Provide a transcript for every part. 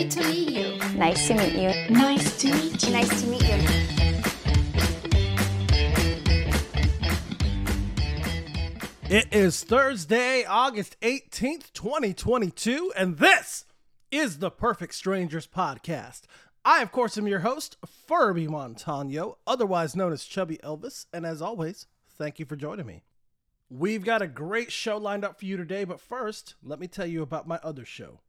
Great to meet you. Nice to meet you. Nice to meet you. Nice to meet you. It is Thursday, August 18th, 2022, and this is the Perfect Strangers podcast. I, of course, am your host, Furby Montano, otherwise known as Chubby Elvis, and as always, thank you for joining me. We've got a great show lined up for you today, but first, let me tell you about my other show.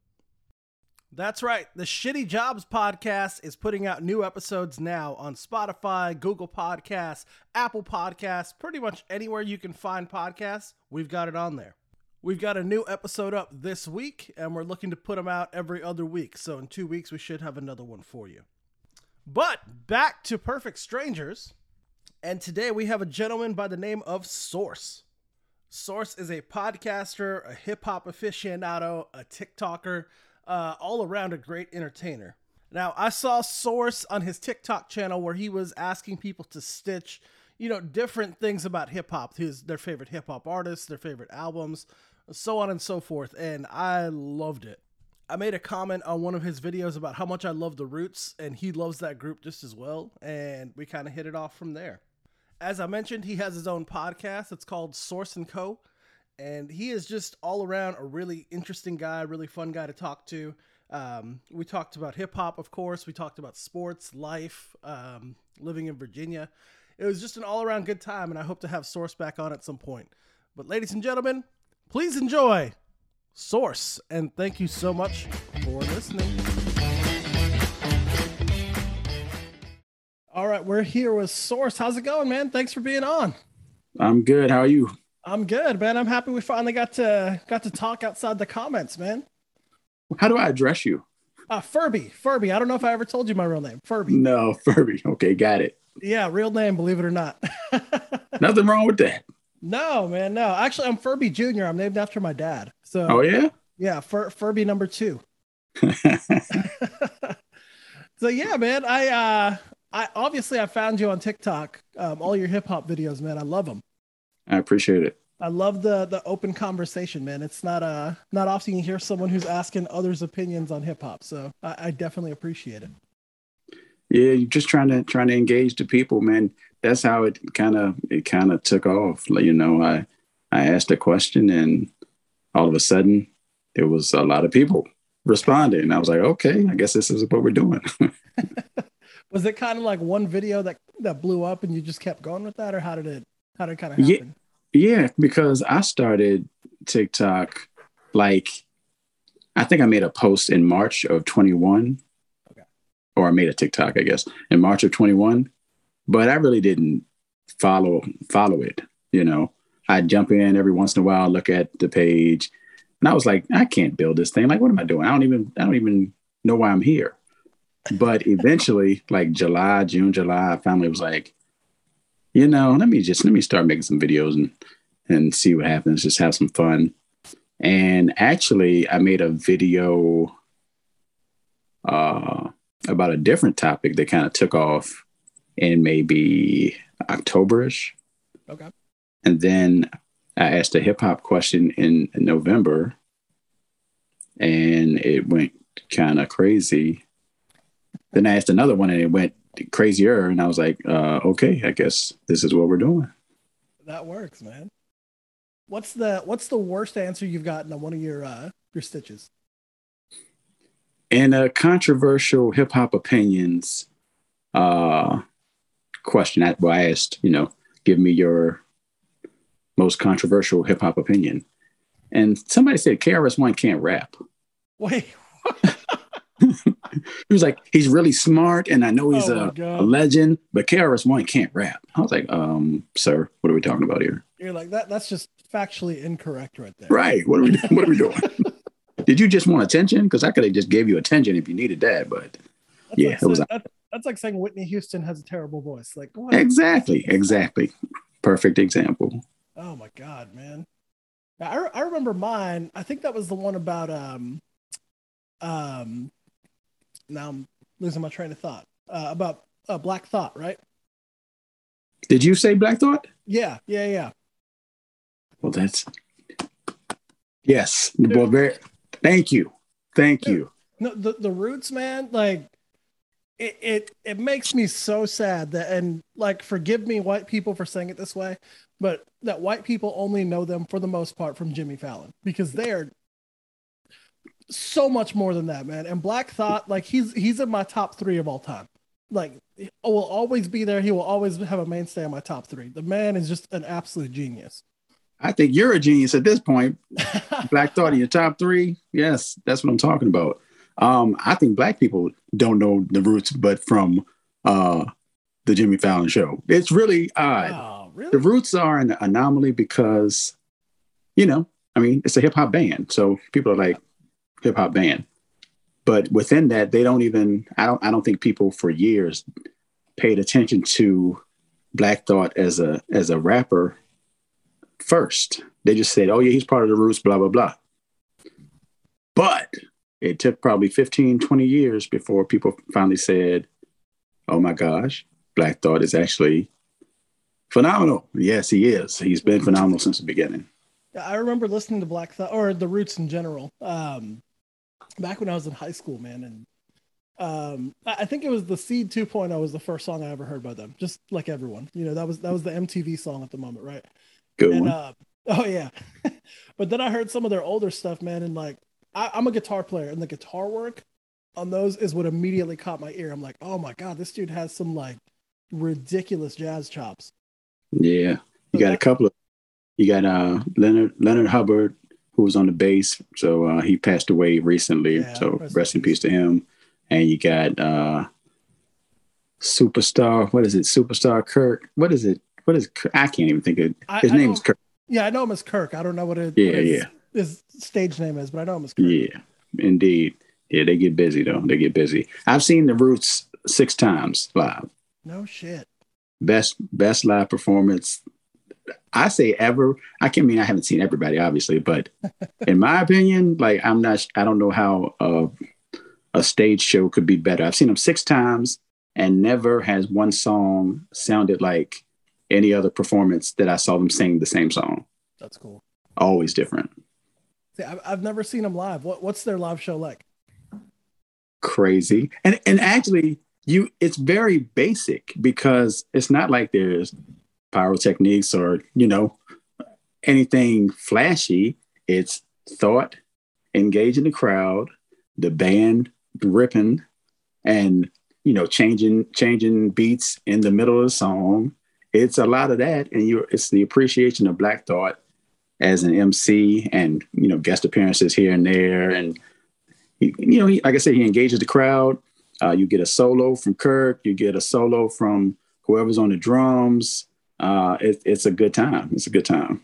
That's right. The Shitty Jobs podcast is putting out new episodes now on Spotify, Google Podcasts, Apple Podcasts, pretty much anywhere you can find podcasts. We've got it on there. We've got a new episode up this week, and we're looking to put them out every other week. So in two weeks, we should have another one for you. But back to Perfect Strangers. And today we have a gentleman by the name of Source. Source is a podcaster, a hip hop aficionado, a TikToker uh, all around a great entertainer. Now, I saw Source on his TikTok channel where he was asking people to stitch, you know, different things about hip hop, his their favorite hip hop artists, their favorite albums, so on and so forth, and I loved it. I made a comment on one of his videos about how much I love the Roots, and he loves that group just as well, and we kind of hit it off from there. As I mentioned, he has his own podcast. It's called Source and Co and he is just all around a really interesting guy, really fun guy to talk to. Um, we talked about hip hop, of course. We talked about sports, life, um, living in Virginia. It was just an all around good time, and I hope to have Source back on at some point. But, ladies and gentlemen, please enjoy Source, and thank you so much for listening. All right, we're here with Source. How's it going, man? Thanks for being on. I'm good. How are you? I'm good, man. I'm happy we finally got to got to talk outside the comments, man. How do I address you? Uh, Furby. Furby. I don't know if I ever told you my real name. Furby. No, Furby. Okay, got it. Yeah, real name, believe it or not. Nothing wrong with that. No, man, no. Actually, I'm Furby Jr. I'm named after my dad. So Oh yeah? yeah, Fur- Furby number two. so yeah, man. I uh I obviously I found you on TikTok. Um, all your hip hop videos, man. I love them. I appreciate it. I love the the open conversation, man. It's not uh not often you hear someone who's asking others' opinions on hip hop, so I, I definitely appreciate it. Yeah, you're just trying to trying to engage the people, man. That's how it kind of it kind of took off. Like, you know, I I asked a question and all of a sudden there was a lot of people responding. I was like, okay, I guess this is what we're doing. Was it kind of like one video that that blew up and you just kept going with that, or how did it how did it kind of happen? Yeah, yeah, because I started TikTok like I think I made a post in March of 21. Okay. Or I made a TikTok, I guess, in March of 21. But I really didn't follow follow it, you know. I'd jump in every once in a while, look at the page, and I was like, I can't build this thing. Like, what am I doing? I don't even I don't even know why I'm here. But eventually, like July, June, July, I finally was like, you know, let me just let me start making some videos and and see what happens. Just have some fun. And actually, I made a video uh, about a different topic that kind of took off in maybe Octoberish. Okay. And then I asked a hip hop question in, in November, and it went kind of crazy. Then I asked another one, and it went crazier. And I was like, uh, okay, I guess this is what we're doing. That works, man. What's the what's the worst answer you've gotten on one of your uh your stitches? In a controversial hip hop opinions uh, question, I, well, I asked, you know, give me your most controversial hip hop opinion. And somebody said KRS One can't rap. Wait, He was like, he's really smart, and I know he's Oh a, a legend, but KRS One can't rap. I was like, um, sir, what are we talking about here? you're like that. That's just factually incorrect, right there. Right. What are we what are we doing? Did you just want attention? Because I could have just gave you attention if you needed that, but That's Yeah, like it was- saying, that, that's like saying Whitney Houston has a terrible voice. Like what? exactly, exactly. Perfect example. Oh my god, man. I, I remember mine. I think that was the one about um um now I'm losing my train of thought. Uh, about uh, Black Thought, right? Did you say Black Thought? Yeah, yeah, yeah. Well, that's yes. Well, very. Thank you, thank you. No, the the roots, man, like it, it it makes me so sad that and like forgive me white people for saying it this way, but that white people only know them for the most part from Jimmy Fallon because they are so much more than that, man. And Black Thought, like he's he's in my top three of all time. Like will always be there. He will always have a mainstay in my top three. The man is just an absolute genius. I think you're a genius at this point. Black Thought in your top three. Yes, that's what I'm talking about. Um, I think black people don't know the roots, but from uh, the Jimmy Fallon show. It's really odd. Oh, really? The roots are an anomaly because, you know, I mean, it's a hip hop band. So people are like hip hop band. But within that, they don't even I don't I don't think people for years paid attention to Black Thought as a as a rapper first. They just said, oh, yeah, he's part of the roots, blah, blah, blah. But it took probably 15, 20 years before people finally said, oh my gosh, Black Thought is actually phenomenal. Yes, he is. He's been phenomenal since the beginning. I remember listening to Black Thought or the Roots in general. Um, back when I was in high school, man, and um, I think it was the Seed 2.0 was the first song I ever heard by them. Just like everyone, you know, that was that was the MTV song at the moment, right? Good and, one. Uh, oh yeah, but then I heard some of their older stuff, man, and like I, I'm a guitar player, and the guitar work on those is what immediately caught my ear. I'm like, oh my god, this dude has some like ridiculous jazz chops. Yeah, you got a couple of. You got uh Leonard Leonard Hubbard, who was on the bass. So uh, he passed away recently. Yeah, so rest rest in in peace to him. And you got uh superstar. What is it? Superstar Kirk. What is it? What is? Kirk? I can't even think of I- his I name. Is Kirk. Yeah, I know him as Kirk. I don't know what it. Yeah, what his, yeah. His stage name is, but I know him as Kirk. Yeah, indeed. Yeah, they get busy though. They get busy. I've seen the Roots six times live. No shit. Best best live performance. I say ever. I can mean I haven't seen everybody, obviously, but in my opinion, like I'm not. I don't know how uh, a stage show could be better. I've seen them six times, and never has one song sounded like any other performance that I saw them sing the same song. That's cool. Always different. See, I've, I've never seen them live. What what's their live show like? crazy and and actually you it's very basic because it's not like there's pyrotechnics or you know anything flashy it's thought engaging the crowd the band ripping and you know changing changing beats in the middle of the song it's a lot of that and you it's the appreciation of black thought as an mc and you know guest appearances here and there and you know, he, like I said, he engages the crowd. Uh, you get a solo from Kirk. You get a solo from whoever's on the drums. Uh, it, it's a good time. It's a good time.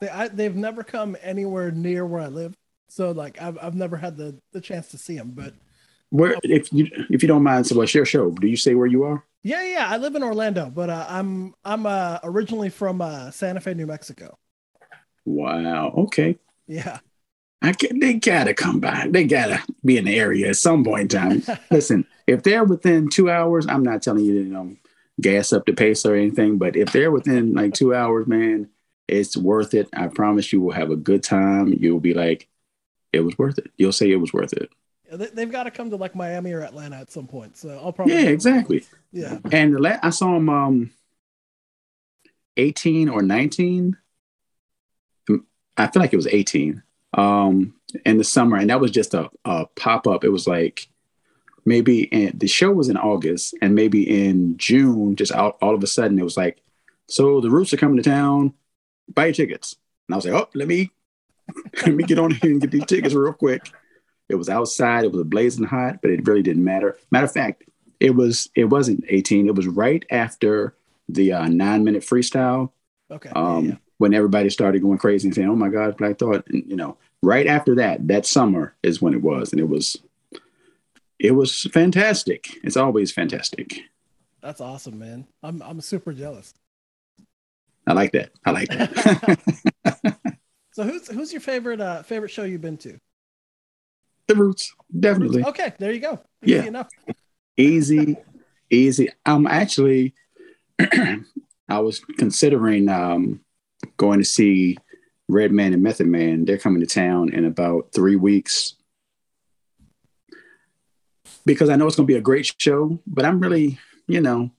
See, I, they've never come anywhere near where I live, so like I've I've never had the the chance to see them. But Where, if you if you don't mind, so what's your show? Do you say where you are? yeah, yeah, I live in Orlando, but uh, I'm I'm uh, originally from uh, Santa Fe, New Mexico. Wow. Okay. Yeah, I can, they gotta come by. They gotta be in the area at some point in time. Listen, if they're within two hours, I'm not telling you to you know, gas up the pace or anything, but if they're within like two hours, man, it's worth it. I promise you will have a good time. You'll be like, it was worth it. You'll say it was worth it. they, they've got to come to like Miami or Atlanta at some point. So I'll probably Yeah, exactly. yeah. And the la- I saw him um 18 or 19. I feel like it was 18 um in the summer and that was just a, a pop-up it was like maybe in the show was in august and maybe in june just all, all of a sudden it was like so the roots are coming to town buy your tickets and i was like oh let me let me get on here and get these tickets real quick it was outside it was blazing hot but it really didn't matter matter of fact it was it wasn't 18 it was right after the uh, nine minute freestyle Okay. um, yeah, yeah. when everybody started going crazy and saying, "Oh my God, Black Thought," and you know, right after that, that summer is when it was, and it was, it was fantastic. It's always fantastic. That's awesome, man. I'm I'm super jealous. I like that. I like that. So who's who's your favorite uh favorite show you've been to? the Roots, definitely Okay, there you go. Easy Yeah. enough. easy, easy. I'm actually, I was considering um, going to see Redman and Method Man. They're coming to town in about three weeks. Because I know it's going to be a great show, but I'm really, you know,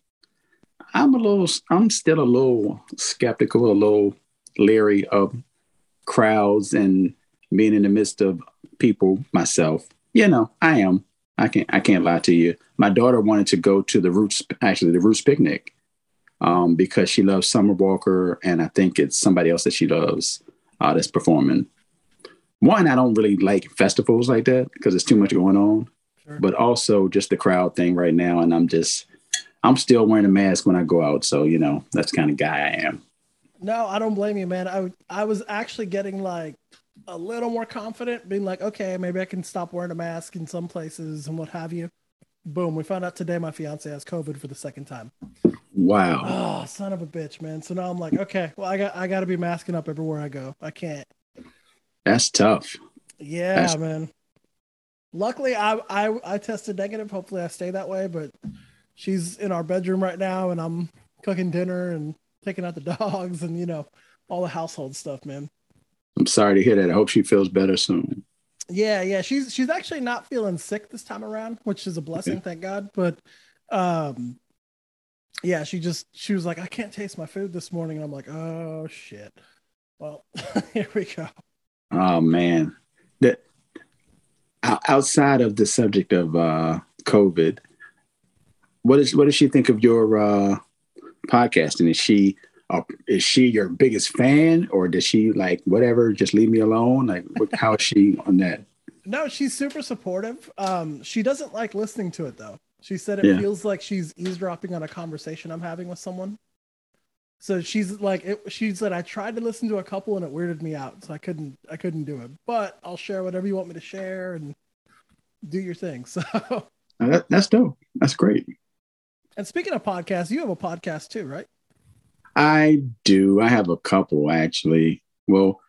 I'm a little, I'm still a little skeptical, a little leery of crowds and being in the midst of people myself. You know, I am. I can't, I can't lie to you. My daughter wanted to go to the Roots, actually the Roots picnic, um, because she loves Summer Walker, and I think it's somebody else that she loves uh, that's performing. One, I don't really like festivals like that because there's too much going on, sure. but also just the crowd thing right now, and I'm just I'm still wearing a mask when I go out. So, you know, that's kind of guy I am. No, I don't blame you, man. I, I was actually getting like a little more confident, being like, okay, maybe I can stop wearing a mask in some places and what have you. Boom. We found out today my fiance has COVID for the second time. Wow. Oh, son of a bitch, man. So now I'm like, okay, well, I got I gotta be masking up everywhere I go. I can't. That's tough. Yeah, That's... man. Luckily I, I I tested negative. Hopefully I stay that way, but she's in our bedroom right now, and I'm cooking dinner and taking out the dogs and you know all the household stuff, man. I'm sorry to hear that. I hope she feels better soon. Yeah, yeah. She's she's actually not feeling sick this time around, which is a blessing, okay. thank God. But um yeah, she just she was like, I can't taste my food this morning. And I'm like, oh shit. Well, here we go. Oh man. Outside of the subject of uh COVID, what is what does she think of your uh, podcasting? Is she uh, is she your biggest fan, or does she like whatever? Just leave me alone. Like, what, how is she on that? No, she's super supportive. Um, she doesn't like listening to it though. She said it yeah. feels like she's eavesdropping on a conversation I'm having with someone. So she's like, it, she said I tried to listen to a couple and it weirded me out, so I couldn't, I couldn't do it. But I'll share whatever you want me to share and do your thing. So that, that's dope. That's great. And speaking of podcasts, you have a podcast too, right? I do. I have a couple actually. Well,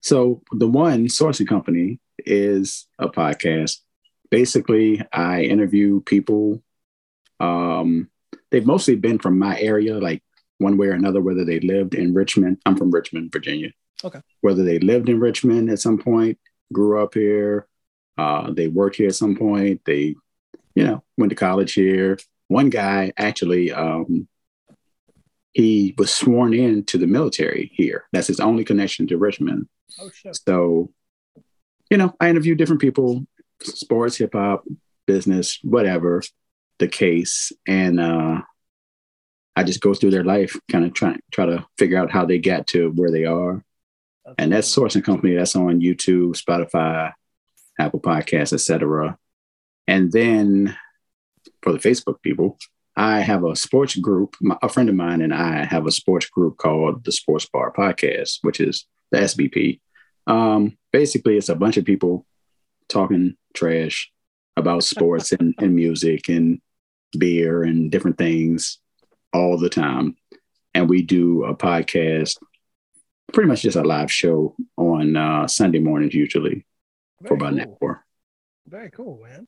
so the one Source and Company is a podcast. Basically, I interview people. Um, they've mostly been from my area, like one way or another, whether they lived in Richmond. I'm from Richmond, Virginia. Okay. Whether they lived in Richmond at some point, grew up here, uh, they worked here at some point, they, you know, went to college here, one guy actually um, he was sworn in to the military here. That's his only connection to Richmond. Oh, shit. So, you know, I interview different people, sports, hip hop, business, whatever the case, and uh, I just go through their life, kind of try try to figure out how they got to where they are. That's and that's Source and Company that's on YouTube, Spotify, Apple Podcasts, etc. And then for the Facebook people, I have a sports group. My, a friend of mine and I have a sports group called the Sports Bar Podcast, which is the SBP. Um, basically, it's a bunch of people talking trash about sports and, and music and beer and different things all the time. And we do a podcast, pretty much just a live show on uh, Sunday mornings, usually Very for about cool. an hour. Very cool, man.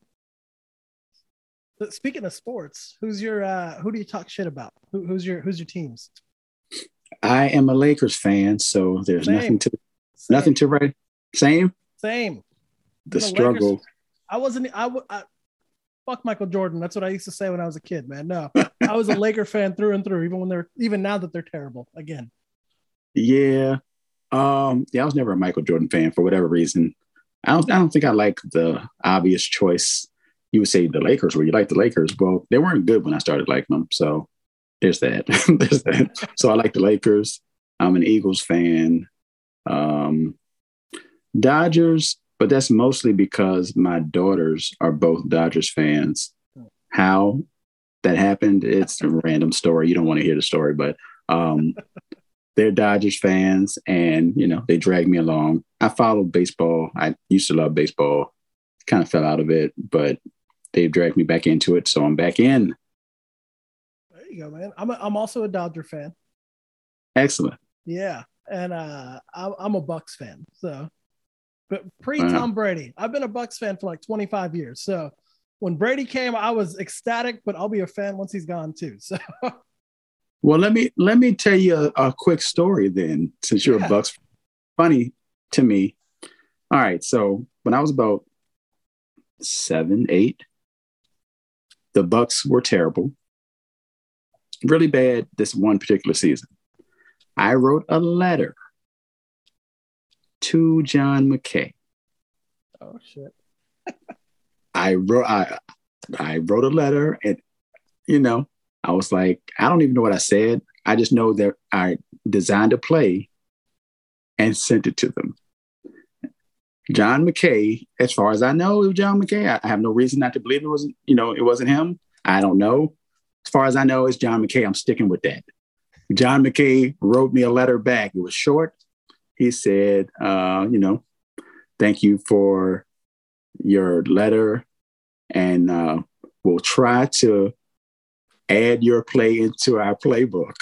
Speaking of sports, who's your uh, who do you talk shit about? Who, who's your who's your teams? I am a Lakers fan, so there's Same. nothing to Same. nothing to write. Same. Same. The struggle. Lakers, I wasn't. I, I fuck Michael Jordan. That's what I used to say when I was a kid, man. No, I was a Laker fan through and through, even when they're even now that they're terrible again. Yeah. Um, yeah, I was never a Michael Jordan fan for whatever reason. I don't I don't think I like the obvious choice you would say the Lakers, where you like the Lakers. Well, they weren't good when I started liking them. So there's that. there's that. So I like the Lakers. I'm an Eagles fan. Um, Dodgers, but that's mostly because my daughters are both Dodgers fans. How that happened, it's a random story. You don't want to hear the story, but um, they're Dodgers fans, and you know they drag me along. I followed baseball. I used to love baseball. Kind of fell out of it, but they've dragged me back into it, so I'm back in. There you go, man. I'm a, I'm also a Dodger fan. Excellent. Yeah, and uh, I'm, I'm a Bucs fan. So, but pre Tom. Brady, I've been a Bucs fan for like 25 years. So when Brady came, I was ecstatic, but I'll be a fan once he's gone too. So. Well, let me let me tell you a, a quick story then, since you're yeah. a Bucs. Funny to me. All right, so when I was about seven, eight, the Bucs were terrible, really bad this one particular season. I wrote a letter to John McKay. Oh shit. I wrote I I wrote a letter and you know, I was like, I don't even know what I said. I just know that I designed a play and sent it to them. John McKay, as far as I know, it was John McKay. I, have no reason not to believe it wasn't, you know, it wasn't him. I don't know. As far as I know, it's John McKay. I'm sticking with that. John McKay wrote me a letter back. It was short. He said, uh, you know, thank you for your letter, and uh, we'll try to add your play into our playbook.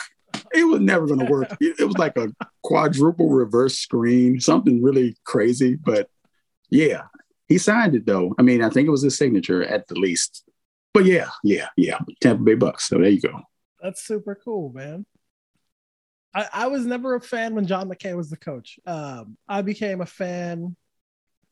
It was never going to work. It was like a quadruple reverse screen, something really crazy. But yeah, he signed it though. I mean, I think it was his signature at the least. But yeah, yeah, yeah. Tampa Bay Bucs. So there you go. That's super cool, man. I, I was never a fan when John McKay was the coach. Um, I became a fan.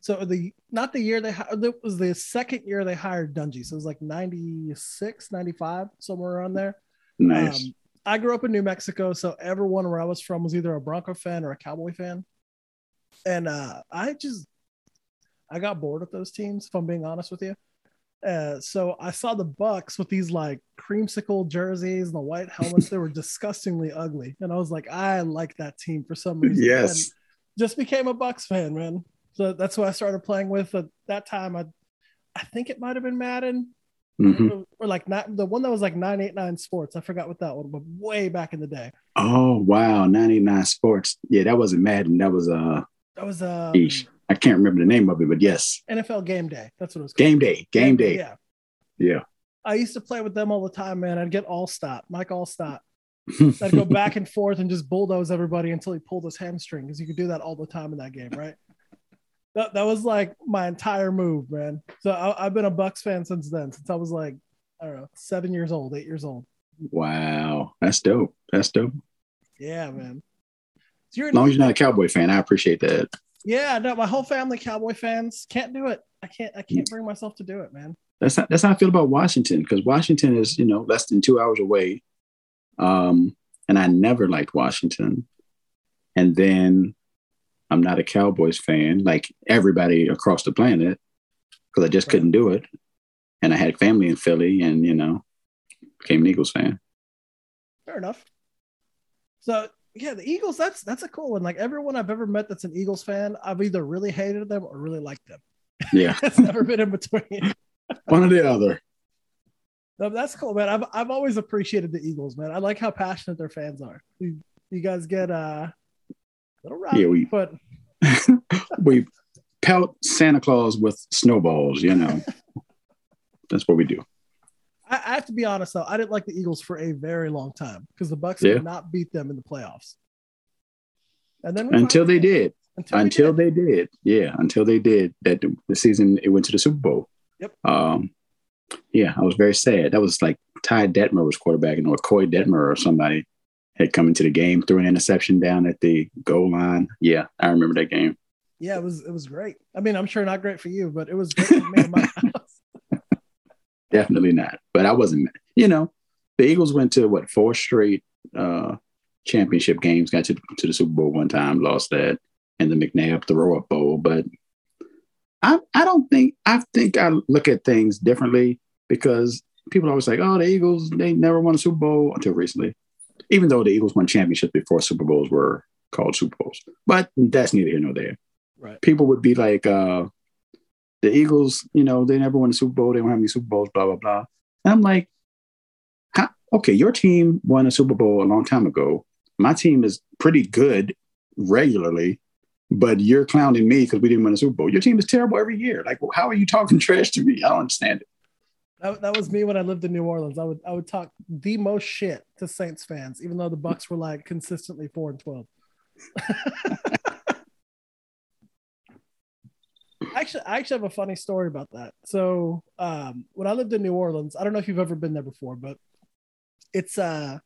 So the not the year they it was the second year they hired Dungy. So it was like 96, 95, somewhere around there. Nice. Um, I grew up in New Mexico, so everyone where I was from was either a Bronco fan or a Cowboy fan. And uh, I just I got bored with those teams, if I'm being honest with you. Uh, so I saw the Bucs with these like creamsicle jerseys and the white helmets. they were disgustingly ugly, and I was like, I like that team for some reason. yes. And just became a Bucs fan, man. So that's what I started playing with. At that time, I I think it might have been Madden, Mhm. or like not the one that was like 989 Sports. I forgot what that one, but way back in the day. Oh wow, 99 Sports. Yeah, that wasn't Madden. That was uh That was um, I can't remember the name of it, but yes. NFL Game Day. That's what it was called. Game day. Game day. Yeah. Yeah. I used to play with them all the time, man. I'd get Alstott, Mike Alstott. I'd go back and forth and just bulldoze everybody until he pulled his hamstring because you could do that all the time in that game, right? That, that was like my entire move, man. So I, I've been a Bucs fan since then, since I was like, I don't know, seven years old, eight years old. wow. That's dope. That's dope. Yeah, man. So you're As long as you're not a Cowboy fan, I appreciate that. yeah, no, my whole family Cowboy fans can't do it. I can't, I can't bring myself to do it, man. That's how, that's how I feel about Washington because Washington is you know less than two hours away, um, and I never liked Washington. And then I'm not a Cowboys fan like everybody across the planet because I just Right. couldn't do it, and I had family in Philly, and you know became an Eagles fan. Fair enough. So yeah, the Eagles, that's that's a cool one. Like everyone I've ever met that's an Eagles fan, I've either really hated them or really liked them. Yeah, It's never been in between. one or the other. No, that's cool, man. I've I've always appreciated the Eagles, man. I like how passionate their fans are. You, you guys get uh, little rowdy, Yeah, we- but we pelt Santa Claus with snowballs. You know, that's what we do. I, I have to be honest though. I didn't like the Eagles for a very long time because the Bucs Yeah. did not beat them in the playoffs. And then Until they did. Until, until did. they did yeah until they did that the season it went to the super bowl Yep. um yeah i was very sad that was like ty detmer was quarterbacking or koy detmer or somebody had come into the game threw an interception down at the goal line yeah i remember that game Yeah, it was it was great. I mean, I'm sure not great for you, but it was great for me in my house. definitely not but i wasn't you know the eagles went to what four straight uh championship games got to, to the super bowl one time lost that and the mcnabb throw up bowl but I, I don't think I think I look at things differently because people always like, oh, the Eagles, they never won a Super Bowl until recently. Even though the Eagles won championships before Super Bowls were called Super Bowls. But that's neither here nor there. Right. People would be like, uh, the Eagles, you know, they never won a Super Bowl, they don't have any Super Bowls, blah, blah, blah. And I'm like, how, okay, your team won a Super Bowl a long time ago. My team is pretty good regularly but you're clowning me because we didn't win a Super Bowl. Your team is terrible every year. Like, how are you talking trash to me? I don't understand it. That, that was me when I lived in New Orleans. I would I would talk the most shit to Saints fans, even though the Bucs were like consistently four and twelve. actually, I actually have a funny story about that. So, um, when I lived in New Orleans, I don't know if you've ever been there before, but it's a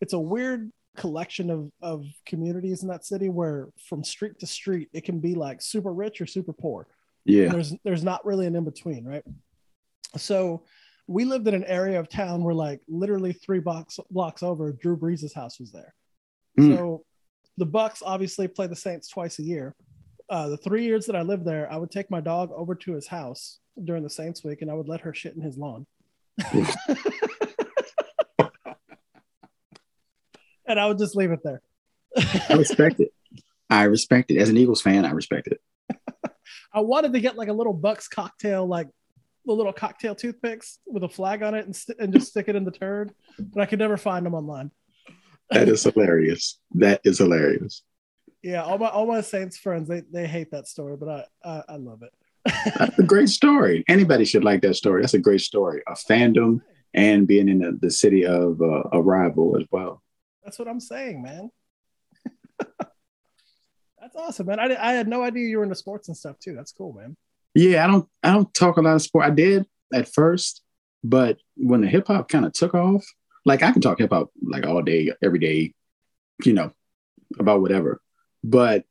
it's a weird collection of of communities in that city where from street to street it can be like super rich or super poor Yeah. there's there's not really an in between right so we lived in an area of town where like literally three blocks blocks over, Drew Brees' house was there. Mm. So the Bucs obviously play the Saints twice a year. Uh, the three years that I lived there, I would take my dog over to his house during the Saints week, and I would let her shit in his lawn. and I would just leave it there. I respect it. I respect it. As an Eagles fan, I respect it. I wanted to get like a little Bucs cocktail, like the little cocktail toothpicks with a flag on it, and, st- and just stick it in the turd, but I could never find them online. That is hilarious. That is hilarious. Yeah, all my all my Saints friends they they hate that story, but I I, I love it. That's a great story. Anybody should like that story. That's a great story. A fandom and being in the, the city of uh, a rival as well. That's what I'm saying, man. That's awesome, man. I, I had no idea you were into sports and stuff too. That's cool, man. Yeah, I don't I don't talk a lot of sport. I did at first, but when the hip hop kind of took off, like I can talk hip hop like all day, every day, you know, about whatever. But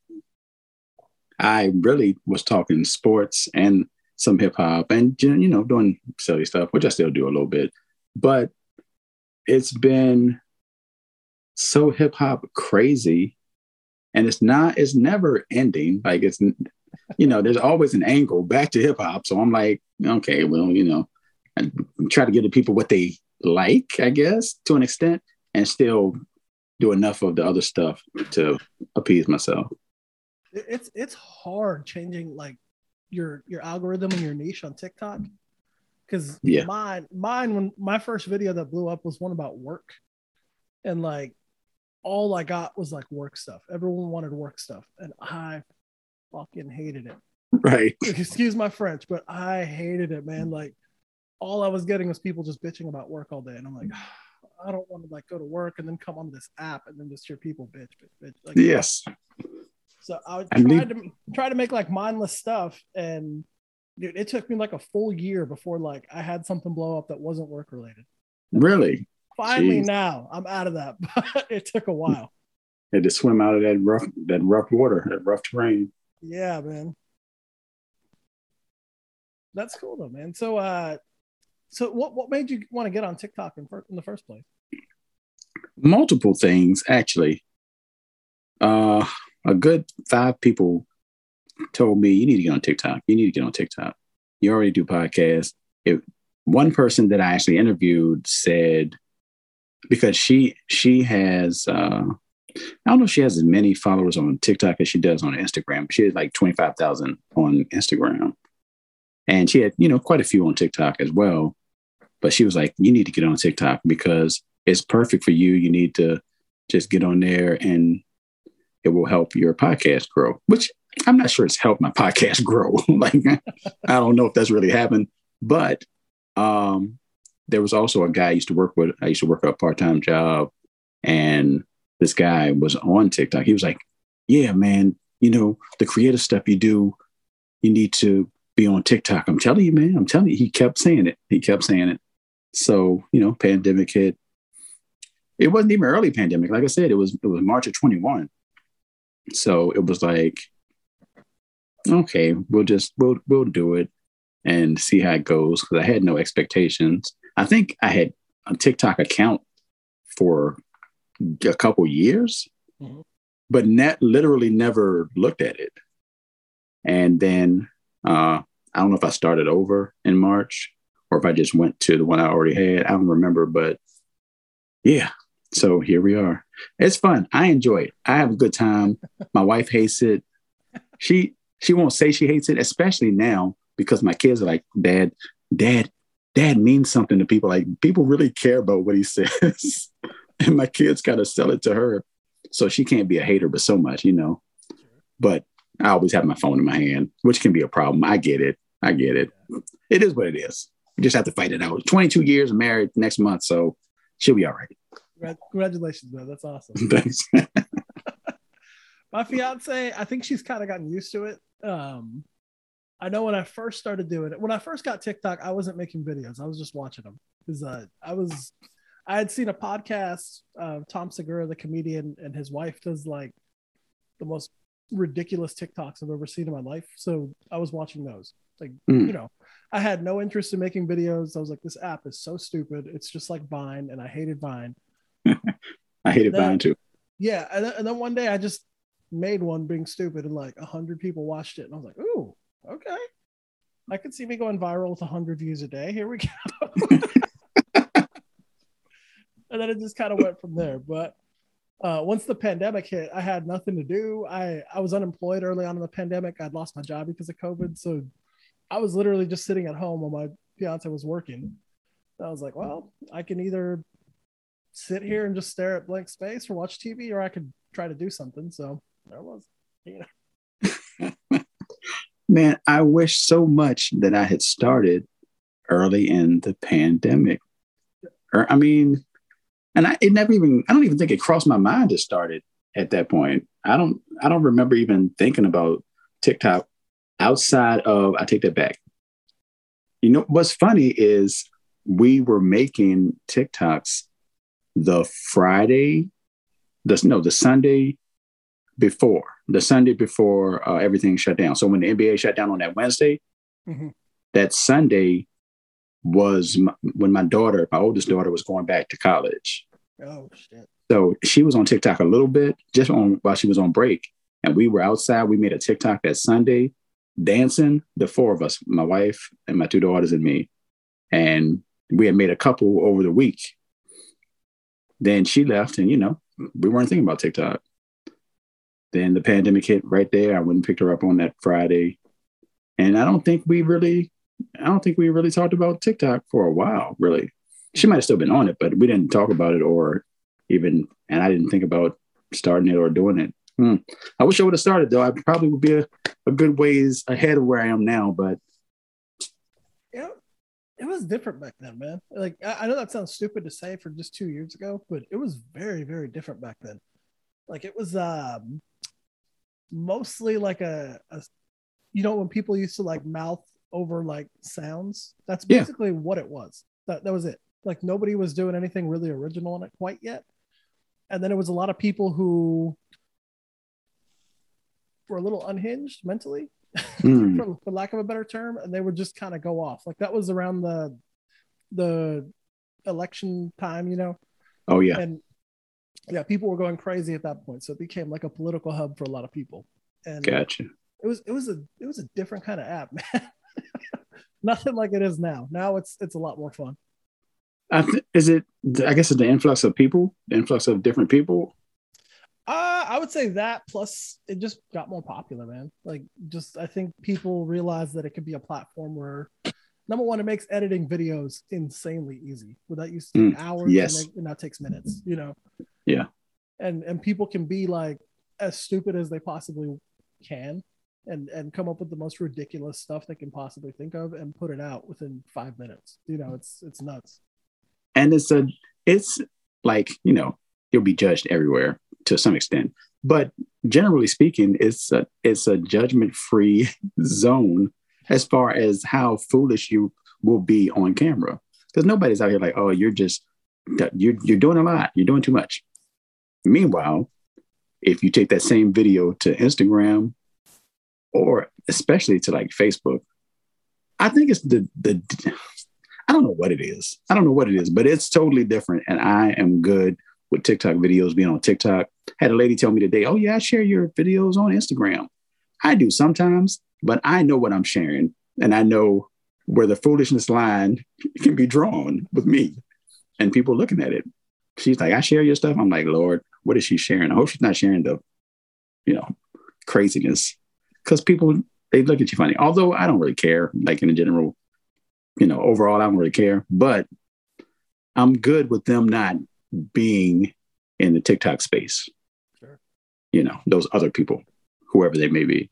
I really was talking sports and some hip hop and you know doing silly stuff, which I still do a little bit. But it's been so hip hop crazy, and it's not. It's never ending. Like it's you know, there's always an angle back to hip hop. So I'm like, okay, well, you know, I try to give the people what they like, I guess, to an extent, and still do enough of the other stuff to appease myself. It's it's hard changing like your your algorithm and your niche on TikTok. Cause Yeah. mine mine when my first video that blew up was one about work. And like all I got was like work stuff. Everyone wanted work stuff. And I fucking hated it. Right. excuse my French, but I hated it, man. Like all I was getting was people just bitching about work all day, and I'm like, I don't want to like go to work and then come on this app and then just hear people bitch, bitch, bitch. Like, Yes. So I I mean- to try to make like mindless stuff, and dude, it took me like a full year before like I had something blow up that wasn't work related. Really. Finally, Jeez. now I'm out of that, but it took a while. Had to swim out of that rough that rough water, that rough terrain. Yeah, man. That's cool though, man. So, uh, so what what made you want to get on TikTok in, in the first place? multiple things actually. Uh, a good five people told me you need to get on TikTok. You need to get on TikTok. You already do podcasts. If one person that I actually interviewed said because she she has uh, I don't know if she has as many followers on TikTok as she does on Instagram. She has like twenty five thousand on Instagram, and she had you know quite a few on TikTok as well. But she was like, you need to get on TikTok because it's perfect for you. You need to just get on there and it will help your podcast grow, which I'm not sure it's helped my podcast grow. like, I don't know if that's really happened, but um, there was also a guy I used to work with. I used to work a part time job, and this guy was on TikTok. He was like, Yeah, man, you know, the creative stuff you do, you need to be on TikTok. I'm telling you, man, I'm telling you. He kept saying it. He kept saying it. So, you know, pandemic hit. It wasn't even early pandemic. Like I said, it was it was March of 21. So it was like, okay, we'll just we'll we'll do it and see how it goes. Because I had no expectations. I think I had a TikTok account for a couple years, Mhm. but net literally never looked at it. And then uh, I don't know if I started over in March or if I just went to the one I already had. I don't remember, but yeah. So here we are. It's fun. I enjoy it. I have a good time. My wife hates it. She she won't say she hates it, especially now because my kids are like, Dad, Dad, Dad means something to people. Like people really care about what he says, and my kids gotta sell it to her, so she can't be a hater, but so much, you know. But I always have my phone in my hand, which can be a problem. I get it. I get it. It is what it is. We just have to fight it out. 22 years married next month, so she'll be all right. Congratulations, man. That's awesome. Thanks. My fiance, I think she's kind of gotten used to it. Um, I know when I first started doing it, when I first got TikTok, I wasn't making videos. I was just watching them because uh, I was, I had seen a podcast. Uh, Tom Segura, the comedian, and his wife does like the most ridiculous TikToks I've ever seen in my life. So I was watching those. Like Mm. you know, I had no interest in making videos. I was like, this app is so stupid. It's just like Vine, and I hated Vine. I hated Then- Vine too. Yeah, and then, and then one day I just made one being stupid, and like a hundred people watched it, and I was like, ooh, okay. I could see me going viral with a hundred views a day. Here we go. and then it just kind of went from there. But uh, once the pandemic hit, I had nothing to do. I I was unemployed early on in the pandemic. I'd lost my job because of COVID, so I was literally just sitting at home while my fiance was working. And I was like, well, I can either sit here and just stare at blank space or watch TV, or I could try to do something. So there was, you know. Man, I wish so much that I had started early in the pandemic. Or I mean, and I it never even I don't even think it crossed my mind to start it at that point. I don't I don't remember even thinking about TikTok outside of I take that back. You know what's funny is we were making TikToks the Friday, the no, the Sunday before, the Sunday before uh, everything shut down. So when the NBA shut down on that Wednesday, Mhm. that Sunday was m when my daughter, my oldest daughter, was going back to college. Oh shit. So she was on TikTok a little bit just on while she was on break. And we were outside. We made a TikTok that Sunday dancing, the four of us, my wife and my two daughters and me. And we had made a couple over the week. Then she left, and you know, we weren't thinking about TikTok. Then the pandemic hit right there. I went and picked her up on that Friday. And I don't think we really, I don't think we really talked about TikTok for a while, really. She might have still been on it, but we didn't talk about it or even, and I didn't think about starting it or doing it. Hmm. I wish I would have started though. I probably would be a, a good ways ahead of where I am now, but you it was different back then, man. Like I, I know that sounds stupid to say for just two years ago, but it was very, very different back then. Like it was um mostly like a, a you know, when people used to like mouth over like sounds, that's Yeah. basically what it was. That that was it. Like nobody was doing anything really original in it quite yet. And then it was a lot of people who were a little unhinged mentally hmm, for, for lack of a better term, and they would just kind of go off. Like that was around the the election time, you know, oh yeah, and yeah, people were going crazy at that point. So it became like a political hub for a lot of people, and gotcha. it was it was a it was a different kind of app, man. Nothing like it is now. Now it's it's a lot more fun. Th- is it? I guess it's the influx of people, the influx of different people. Uh, I would say that plus it just got more popular, man. Like, just I think people realize that it could be a platform where, number one, it makes editing videos insanely easy. Without used to take Mm, hours, yes. and it, it now takes minutes. You know. Yeah. And and people can be like as stupid as they possibly can, and and come up with the most ridiculous stuff they can possibly think of, and put it out within five minutes. You know, it's it's nuts. and it's a it's like you know you'll be judged everywhere to some extent but generally speaking it's a it's a judgment free zone as far as how foolish you will be on camera because nobody's out here like oh you're just you're, you're doing a lot you're doing too much meanwhile if you take that same video to instagram or especially to like facebook i think it's the the I don't know what it is. I don't know what it is, but it's totally different. And I am good with TikTok videos being on TikTok. Had a lady tell me today, oh, yeah, I share your videos on Instagram. I do sometimes, but I know what I'm sharing. And I know where the foolishness line can be drawn with me and people looking at it. She's like, I share your stuff. I'm like, Lord, what is she sharing? I hope she's not sharing the, you know, craziness. Because people, they look at you funny. Although I don't really care, like in a general, you know, overall, I don't really care, but I'm good with them not being in the TikTok space. Sure. You know, those other people, whoever they may be.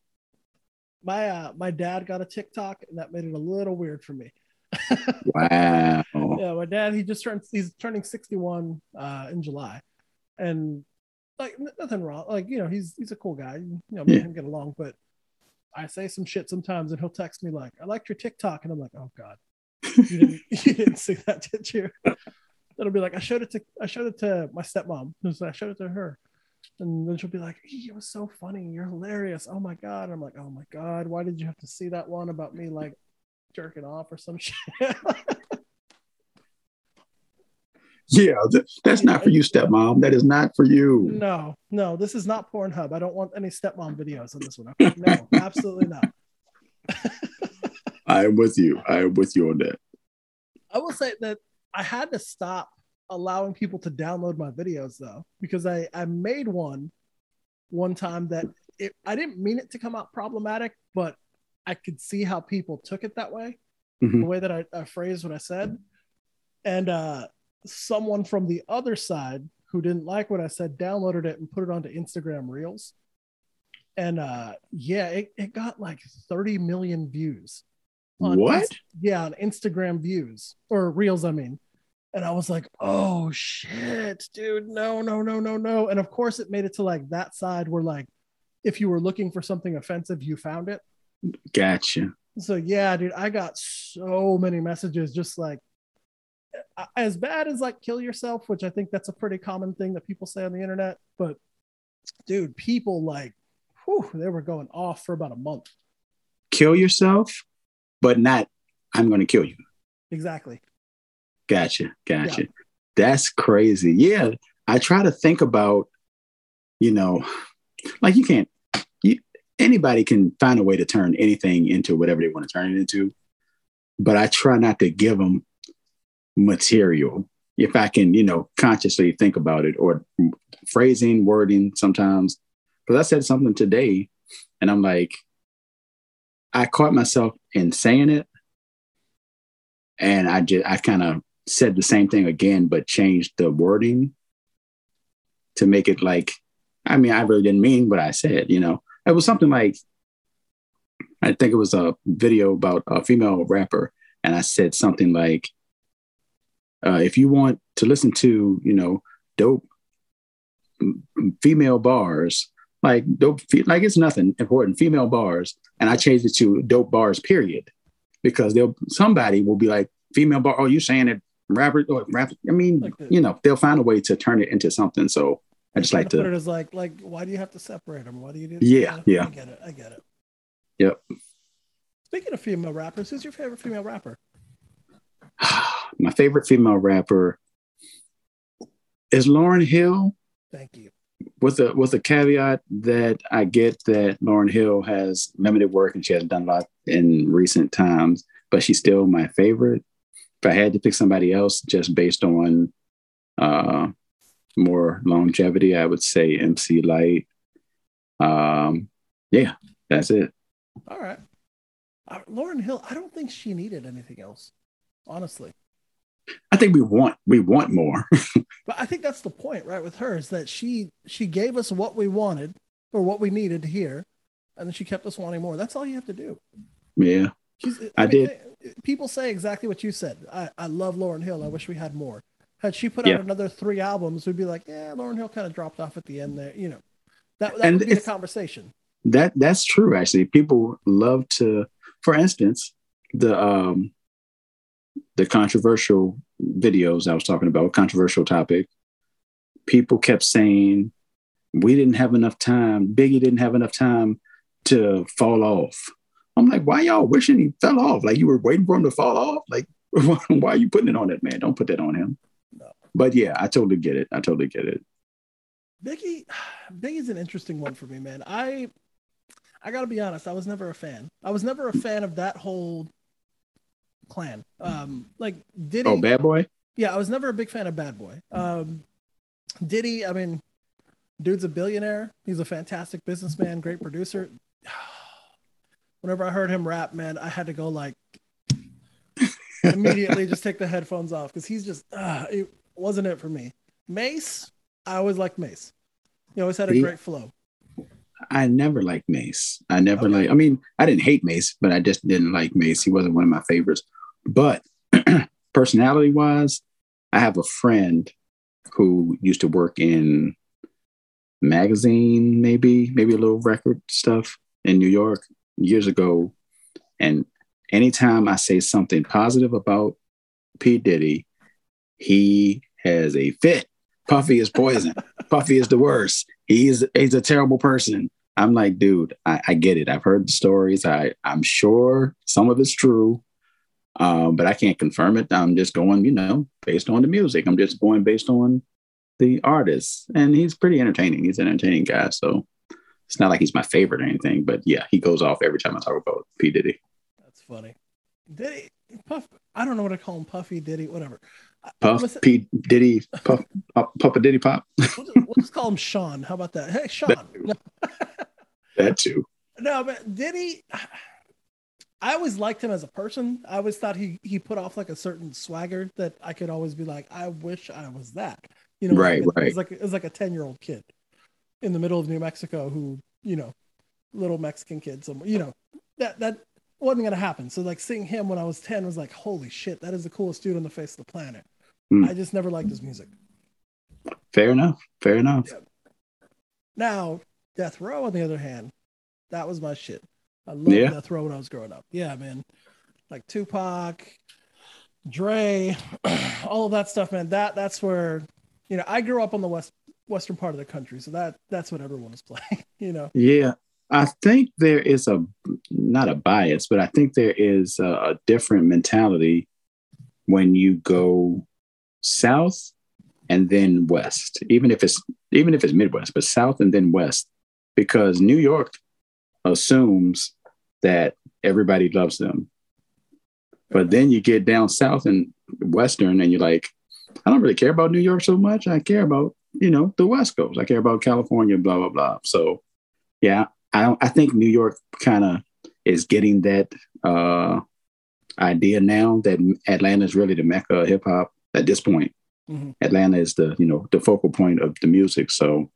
My uh, my dad got a TikTok, and that made it a little weird for me. Wow. yeah, my dad he just turned he's turning 61 uh in July. And like nothing wrong. Like, you know, he's he's a cool guy. You know, me Yeah. and him get along, but I say some shit sometimes and he'll text me like, I liked your TikTok. And I'm like, oh God. You didn't you didn't see that, did you? It'll be like, I showed it to I showed it to my stepmom. I showed it to her. And then she'll be like, "Ee, it was so funny. You're hilarious. Oh my God. And I'm like, oh my God, why did you have to see that one about me like jerking off or some shit. Yeah, th- that's not for you, stepmom. That is not for you. no, no, this is not Pornhub. I don't want any stepmom videos on this one. Okay? No, absolutely not. I am with you. I am with you on that. I will say that I had to stop allowing people to download my videos though, because I I made one one time that it I didn't mean it to come out problematic, but I could see how people took it that way, Mhm. the way that I, I phrased what I said, and uh, someone from the other side who didn't like what I said downloaded it and put it onto Instagram Reels, and uh, yeah, it, it got like 30 million views. on What? Inst- yeah, on Instagram views or Reels, I mean. And I was like, oh shit, dude, no, no, no, no, no. And of course, it made it to like that side where, like, if you were looking for something offensive, you found it. Gotcha. So, yeah, dude, I got so many messages just like, as bad as like kill yourself, which I think that's a pretty common thing that people say on the internet. But, dude, people like, whew, they were going off for about a month. Kill yourself, but not. I'm going to kill you. Exactly. Gotcha. Gotcha. That's crazy. Yeah. I try to think about, you know, like you can't, you, anybody can find a way to turn anything into whatever they want to turn it into. But I try not to give them material if I can, you know, consciously think about it or phrasing, wording sometimes. Because I said something today and I'm like, I caught myself in saying it. And I just, I kind of said the same thing again, but changed the wording to make it like, I mean, I really didn't mean what I said, you know. It was something like, I think it was a video about a female rapper, and I said something like, uh, if you want to listen to, you know, dope female bars, like dope, like it's nothing important, female bars, and I changed it to dope bars, period, because they'll somebody will be like, female bar, oh, you saying it rapper or rap? I mean, Like the- you know, they'll find a way to turn it into something. So I just like to put it as like, like, why do you have to separate them? Why do you do? Yeah, yeah. I get it. I get it. Yep. Speaking of female rappers, who's your favorite female rapper? my favorite female rapper is Lauryn Hill. Thank you. with a with a caveat that I get that Lauryn Hill has limited work and she hasn't done a lot in recent times, but she's still my favorite. If I had to pick somebody else just based on uh, more longevity, I would say MC Lyte. Um, yeah, that's it. All right. Uh, Lauryn Hill, I don't think she needed anything else, honestly. I think we want we want more. But I think that's the point, right? With her is that she she gave us what we wanted or what we needed to hear, and then she kept us wanting more. That's all you have to do. yeah, She's, I mean, did. they- People say exactly what you said. I, I love Lauryn Hill. I wish we had more. Had she put Yeah. out another three albums, we'd be like, yeah, Lauryn Hill kind of dropped off at the end there. You know, that, that And would be the conversation. that that's true actually people love to for instance the um the controversial videos i was talking about controversial topic. People kept saying we didn't have enough time. Biggie didn't have enough time to fall off. I'm like why y'all wishing he fell off? Like you were waiting for him to fall off? Like why are you putting it on that man? Don't put that on him. No. but yeah i totally get it. I totally get it. Biggie, Biggie's an interesting one for me, man. I I gotta be honest, I was never a fan. I was never a fan of that whole clan. Um, like Diddy. oh bad boy Yeah, I was never a big fan of Bad Boy. Um, Diddy, I mean, dude's a billionaire. He's a fantastic businessman, great producer. Whenever I heard him rap, man, I had to go like immediately just take the headphones off because he's just uh, it wasn't it for me. Mase, I always liked Mase. He always had a See? great flow. I never liked Mase. I never Okay. like. I mean, I didn't hate Mase, but I just didn't like Mase. He wasn't one of my favorites. But personality wise, I have a friend who used to work in magazine, maybe maybe a little record stuff in New York years ago. And anytime I say something positive about P Diddy, he has a fit. Puffy is poison. Puffy is the worst. He's he's a terrible person. I'm like, dude, I, I get it. I've heard the stories. I I'm sure some of it's true, Um, but I can't confirm it. I'm just going, you know, based on the music. I'm just going based on the artist. And he's pretty entertaining. He's an entertaining guy. So it's not like he's my favorite or anything, but yeah, he goes off every time I talk about P. Diddy. That's funny. Diddy, Puff, I don't know what to call him, Puffy, Diddy, whatever. Puff, P. Diddy, Puff, Puff, Papa Diddy Pop. we'll, just, we'll just call him Sean. How about that? Hey, Sean. That, that too. No, but Diddy, I always liked him as a person. I always thought he he put off like a certain swagger that I could always be like, I wish I was that. You know, right, like, right. It's like it's like a ten year old kid in the middle of New Mexico who, you know, little Mexican kid somewhere. You know, that that wasn't gonna happen. So like seeing him when I was ten was like, holy shit, that is the coolest dude on the face of the planet. Mm. I just never liked his music. Fair enough. Fair enough. Yeah. Now, Death Row, on the other hand, that was my shit. I loved Yeah. Death Row when I was growing up. Yeah, man. Like Tupac, Dre, all of that stuff, man. That that's where, you know, I grew up on the west western part of the country, so that that's what everyone was playing. You know, Yeah, I think there is a not a bias, but I think there is a, a different mentality when you go south and then west, even if it's even if it's Midwest, but south and then west, because New York assumes that everybody loves them. But then you get down south and western, and you're like, I don't really care about New York so much. I care about you know the West Coast. I care about California, blah blah blah. So yeah, I don't, I think New York kind of is getting that uh, idea now that Atlanta is really the mecca of hip hop at this point. Mhm. Atlanta is the you know the focal point of the music. So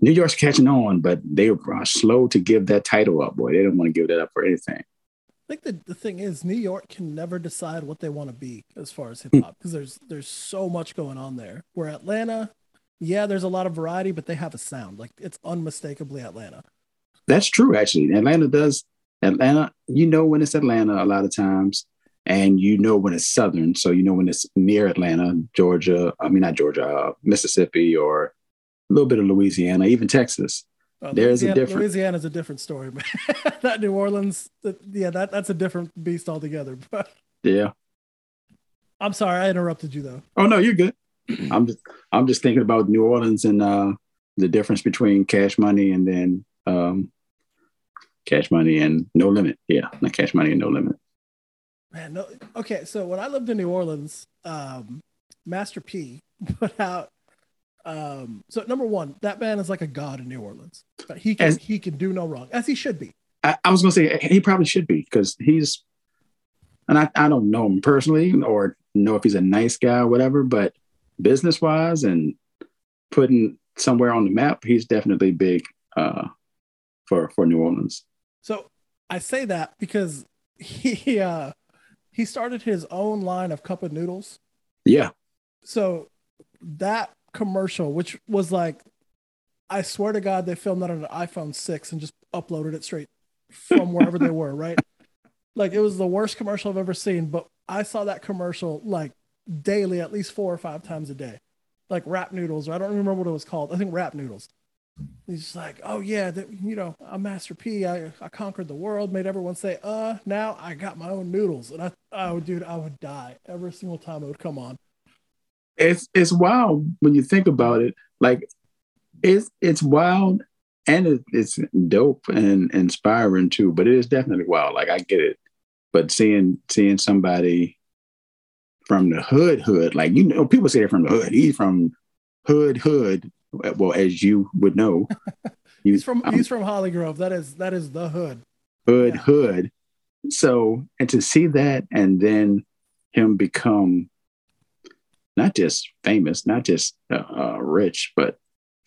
New York's catching on, but they are slow to give that title up. Boy, they don't want to give that up for anything. I think the, the thing is New York can never decide what they want to be as far as hip Hmm. hop because there's there's so much going on there. Where Atlanta, yeah, there's a lot of variety, but they have a sound. Like it's unmistakably Atlanta. That's true, actually. Atlanta does. Atlanta, you know when it's Atlanta a lot of times, and you know when it's Southern. So you know when it's near Atlanta, Georgia. I mean, not Georgia, uh, Mississippi, or a little bit of Louisiana, even Texas. Uh, There's a different Louisiana. Louisiana's a different story, but that New Orleans, that, yeah, that that's a different beast altogether. But Yeah. I'm sorry, I interrupted you though. Oh no, you're good. I'm just I'm just thinking about New Orleans and uh, the difference between Cash Money and then um, Cash Money and No Limit. Yeah, not Cash Money and No Limit. Man, no. Okay, so when I lived in New Orleans, um, Master P put out. Um, so number one, that man is like a god in New Orleans. But He can As- he can do no wrong, as he should be. I, I was gonna say he probably should be because he's, and I, I don't know him personally or know if he's a nice guy or whatever, but business wise and putting somewhere on the map, he's definitely big uh, for for New Orleans. So I say that because he uh, he started his own line of cup of noodles. Yeah, So that commercial, which was like, I swear to God, they filmed that on an iPhone six and just uploaded it straight from wherever they were. Right, like it was the worst commercial I've ever seen. But I saw that commercial like daily, at least four or five times a day, like rap noodles. Or I don't remember what it was called. I think rap noodles. He's just like, oh yeah, that, you know, I'm Master P. I, I conquered the world, made everyone say, uh, now I got my own noodles, and I, oh dude, I would die every single time it would come on. It's it's wild when you think about it. Like it's it's wild and it, it's dope and inspiring too. But it is definitely wild. Like I get it, but seeing seeing somebody from the hood hood, like you know, people say they're from the hood. He's from hood hood. Well, as you would know, He's from um, he's from Hollygrove. That is that is the hood. hood Yeah. hood so and to see that and then him become not just famous not just uh, uh, rich but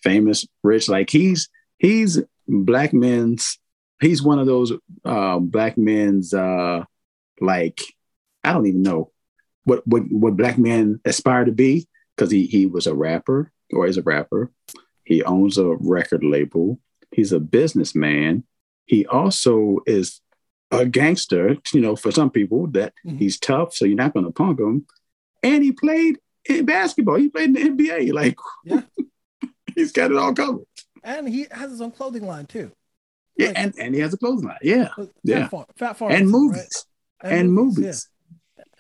famous rich like he's he's black men's he's one of those uh, black men's uh, like i don't even know what what, what black men aspire to be because he, he was a rapper or is a rapper he owns a record label he's a businessman he also is a gangster, you know, for some people that Mhm. he's tough, so you're not going to punk him. And he played in basketball. He played in the NBA. Like, Yeah. he's got it all covered. And he has his own clothing line too. Yeah, Like- and, and he has a clothing line. Yeah, Fat Yeah. Farm, Phat Farm and right? movies, and, movies.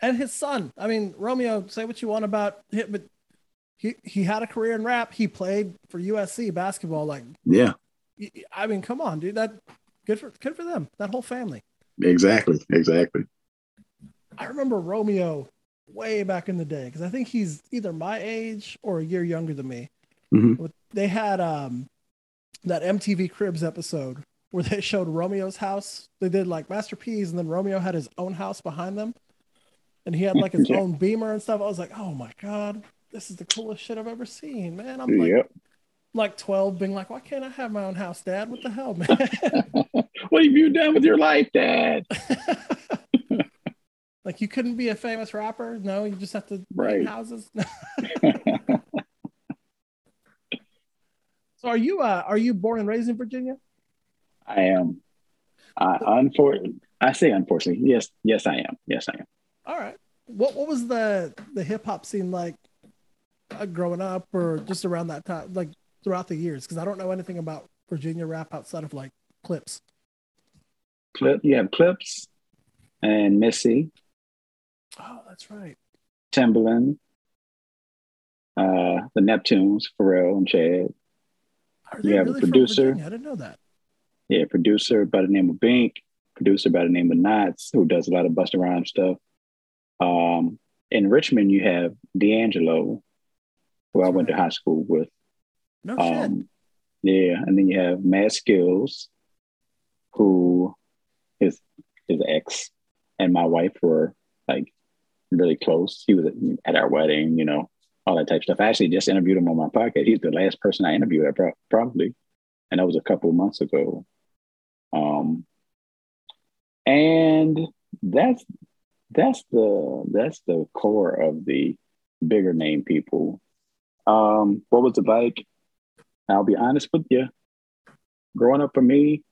and his son. I mean, Romeo, say what you want about him, but he he had a career in rap. He played for USC basketball. Like, Yeah, I mean, come on, dude. That good for good for them. That whole family. exactly, exactly. I remember Romeo way back in the day because I think he's either my age or a year younger than me. Mhm. They had um that MTV Cribs episode where they showed Romeo's house. They did like Master P's, and then Romeo had his own house behind them, and he had like his Yeah. own Beamer and stuff. I was like, oh my god, this is the coolest shit I've ever seen, man. I'm like Yep. like 12, being like, why can't I have my own house, Dad? What the hell, man? What have you done with your life, Dad? like you couldn't be a famous rapper? No, you just have to Right. houses. so are you uh are you born and raised in Virginia? I am. I unfortunately, I say unfortunately. Yes, yes, I am. Yes, I am. All right. What what was the the hip hop scene like uh, growing up or just around that time like throughout the years because I don't know anything about Virginia rap outside of like Clipse. Clip. You have Clipse, and Missy, Oh, that's right. Timbaland, uh, the Neptunes, Pharrell and Chad. Are You have a producer. I didn't know that. Yeah, producer by the name of Bink, producer by the name of Nottz, who does a lot of Busta Rhymes stuff. Um, in Richmond, you have D'Angelo, who I That's went to high school with. No shit. Um, yeah, and then you have Mad Skillz, who is his ex and my wife were like really close. He was at, our wedding, you know, all that type of stuff. I actually just interviewed him on my podcast. He's the last person I interviewed, probably, and that was a couple months ago. Um, and that's that's the that's the core of the bigger name people. Um, what was it like? I'll be honest with you. Growing up for me,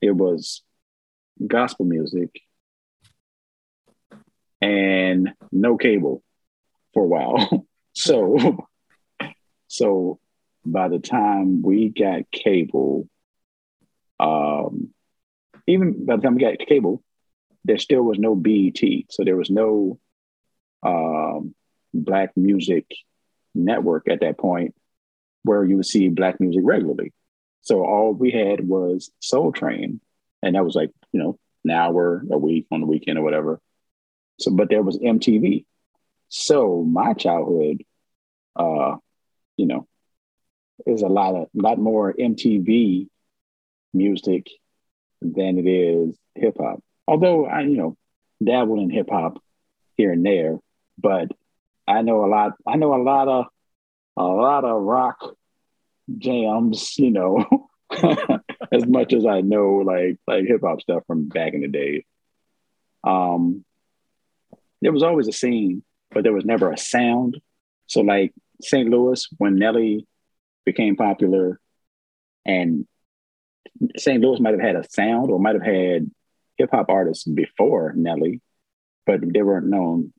it was gospel music and no cable for a while. so, so by the time we got cable, um, even by the time we got cable, there still was no BET. So there was no um, black music network at that point where you would see black music regularly. So all we had was Soul Train, and that was like you know an hour a week on the weekend or whatever. So, but there was MTV. So my childhood, uh, you know, is a lot of lot more MTV music than it is hip hop. Although I, you know, dabble in hip hop here and there, but I know a lot. I know a lot of a lot of rock jams, you know, as much as I know like like hip hop stuff from back in the day. Um, there was always a scene, but there was never a sound. So like St. Louis, when Nelly became popular, and St. Louis might have had a sound or might have had hip hop artists before Nelly, but they weren't known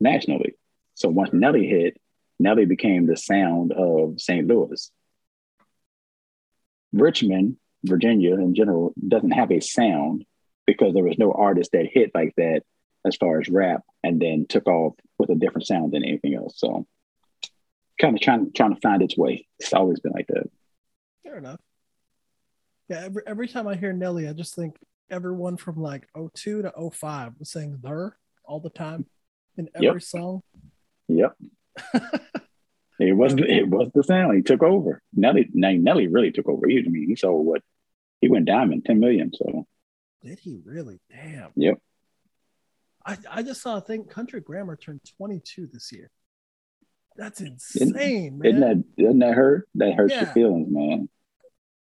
nationally. So once Nelly hit, Nelly became the sound of St. Louis. Richmond, Virginia in general, doesn't have a sound because there was no artist that hit like that as far as rap and then took off with a different sound than anything else. So kind of trying trying to find its way. It's always been like that. Fair enough. Yeah, every, every time I hear Nelly, I just think everyone from like 02 to 05 was saying there all the time in every Yep. song. Yep. It was it was the sound. He took over. Nelly Nelly really took over. He, I mean, he sold what he went diamond, 10 million. So Did he really? Damn. Yep. I, I just saw a thing. Country Grammar turned 22 this year. That's insane, man. isn't that doesn't that hurt? That hurts your feelings, man.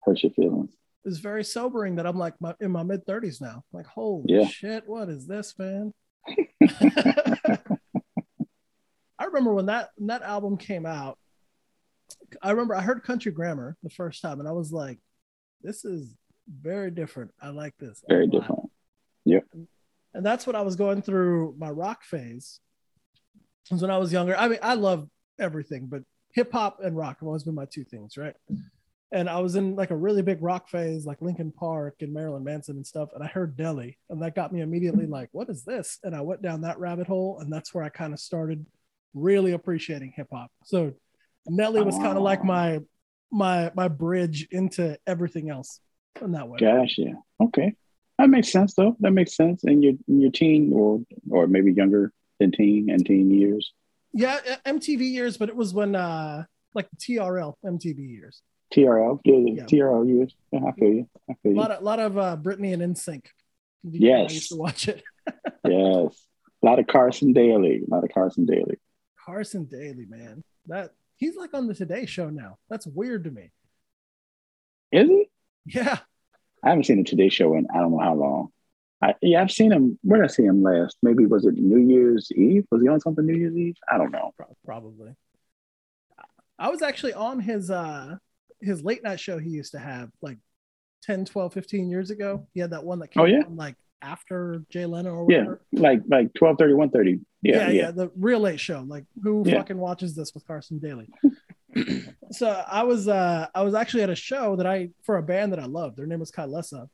Hurts your feelings. it's very sobering that I'm like my, in my mid 30s now. Like, holy Yeah. shit, what is this, man? I remember when that when that album came out. I remember I heard Country Grammar the first time, and I was like, "This is very different. I like this Very lot." different. And that's what I was going through my rock phase. Was when I was younger. I mean, I love everything, but hip hop and rock have always been my two things, right? and I was in like a really big rock phase, like Linkin Park and Marilyn Manson and stuff. And I heard Nelly, and that got me immediately like, what is this? And I went down that rabbit hole, and that's where I kind of started really appreciating hip hop. So Nelly was kind of like ah. my my my bridge into everything else in that way. Gotcha. Okay, that makes sense though. That makes sense. In your in your teen or or maybe younger than teen and teen years. Yeah, MTV years, but it was when uh like TRL MTV years. TRL, yeah, yeah. TRL years. Yeah, I feel you. I feel you. A lot of, lot of uh, Britney and NSYNC. Yes. I used to watch it. yes. A lot of Carson Daly. A lot of Carson Daly. Carson Daly, man. That he's like on the Today Show now. That's weird to me. Is he? Yeah. I haven't seen the Today Show in I don't know how long. I, yeah, I've seen him. Where did I see him last? Maybe was it New Year's Eve? Was he on something New Year's Eve? I don't know. Probably. I was actually on his uh his late night show he used to have like 10, 12, 15 years ago. He had that one that came oh, yeah? on like after Jay Leno or whatever. Yeah, like like 12 30, 1 30. Yeah, yeah, yeah, The real late show. Like who yeah. fucking watches this with Carson Daly? so I was uh I was actually at a show that I for a band that I love. Their name was Kylesa.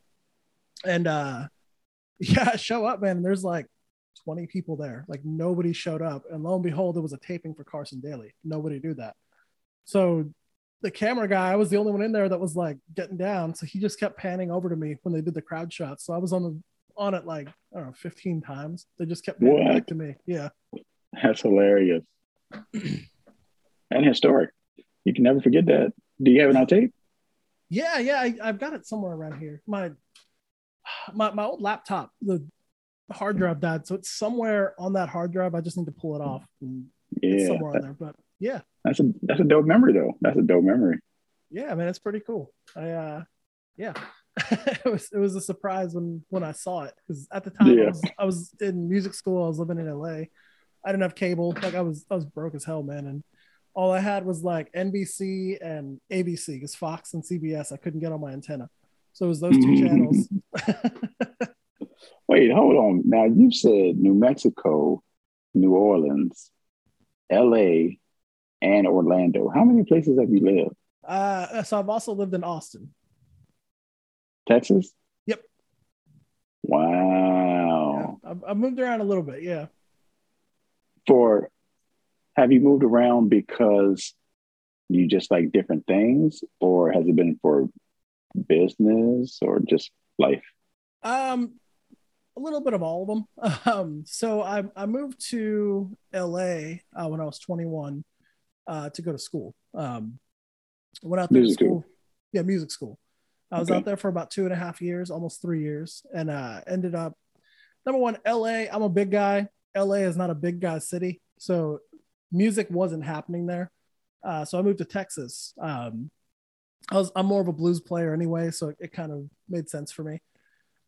And uh yeah, show up, man. And there's like 20 people there. Like nobody showed up. And lo and behold, it was a taping for Carson Daly. Nobody knew that. So the camera guy, I was the only one in there that was like getting down. So he just kept panning over to me when they did the crowd shots. So I was on the on it like I don't know, 15 times. They just kept panning back to me. Yeah. That's hilarious. and historic. You can never forget that. Do you have it on tape? Yeah, yeah. I, have got it somewhere around here. My my my old laptop, the hard drive died. So it's somewhere on that hard drive. I just need to pull it off. yeah. somewhere on there. But yeah. That's a that's a dope memory though. That's a dope memory. Yeah, man, it's pretty cool. I uh yeah. it was it was a surprise when when I saw it because at the time yeah. I, was, I was in music school. I was living in LA. I didn't have cable. Like I was I was broke as hell, man. And all I had was like NBC and ABC because Fox and CBS I couldn't get on my antenna. So it was those two channels. Wait, hold on. Now you said New Mexico, New Orleans, LA, and Orlando. How many places have you lived? Uh, so I've also lived in Austin, Texas. Yep. Wow. Yeah, I've, I've moved around a little bit. Yeah. For, have you moved around because you just like different things, or has it been for business or just life? Um, a little bit of all of them. Um, so I I moved to LA uh, when I was 21 uh, to go to school. Um, went out there music to school. School. Yeah, music school. I was okay. out there for about two and a half years, almost three years, and uh, ended up number one, LA. I'm a big guy. LA is not a big guy city, so music wasn't happening there. Uh, so I moved to Texas. Um, I was I'm more of a blues player anyway, so it, it kind of made sense for me.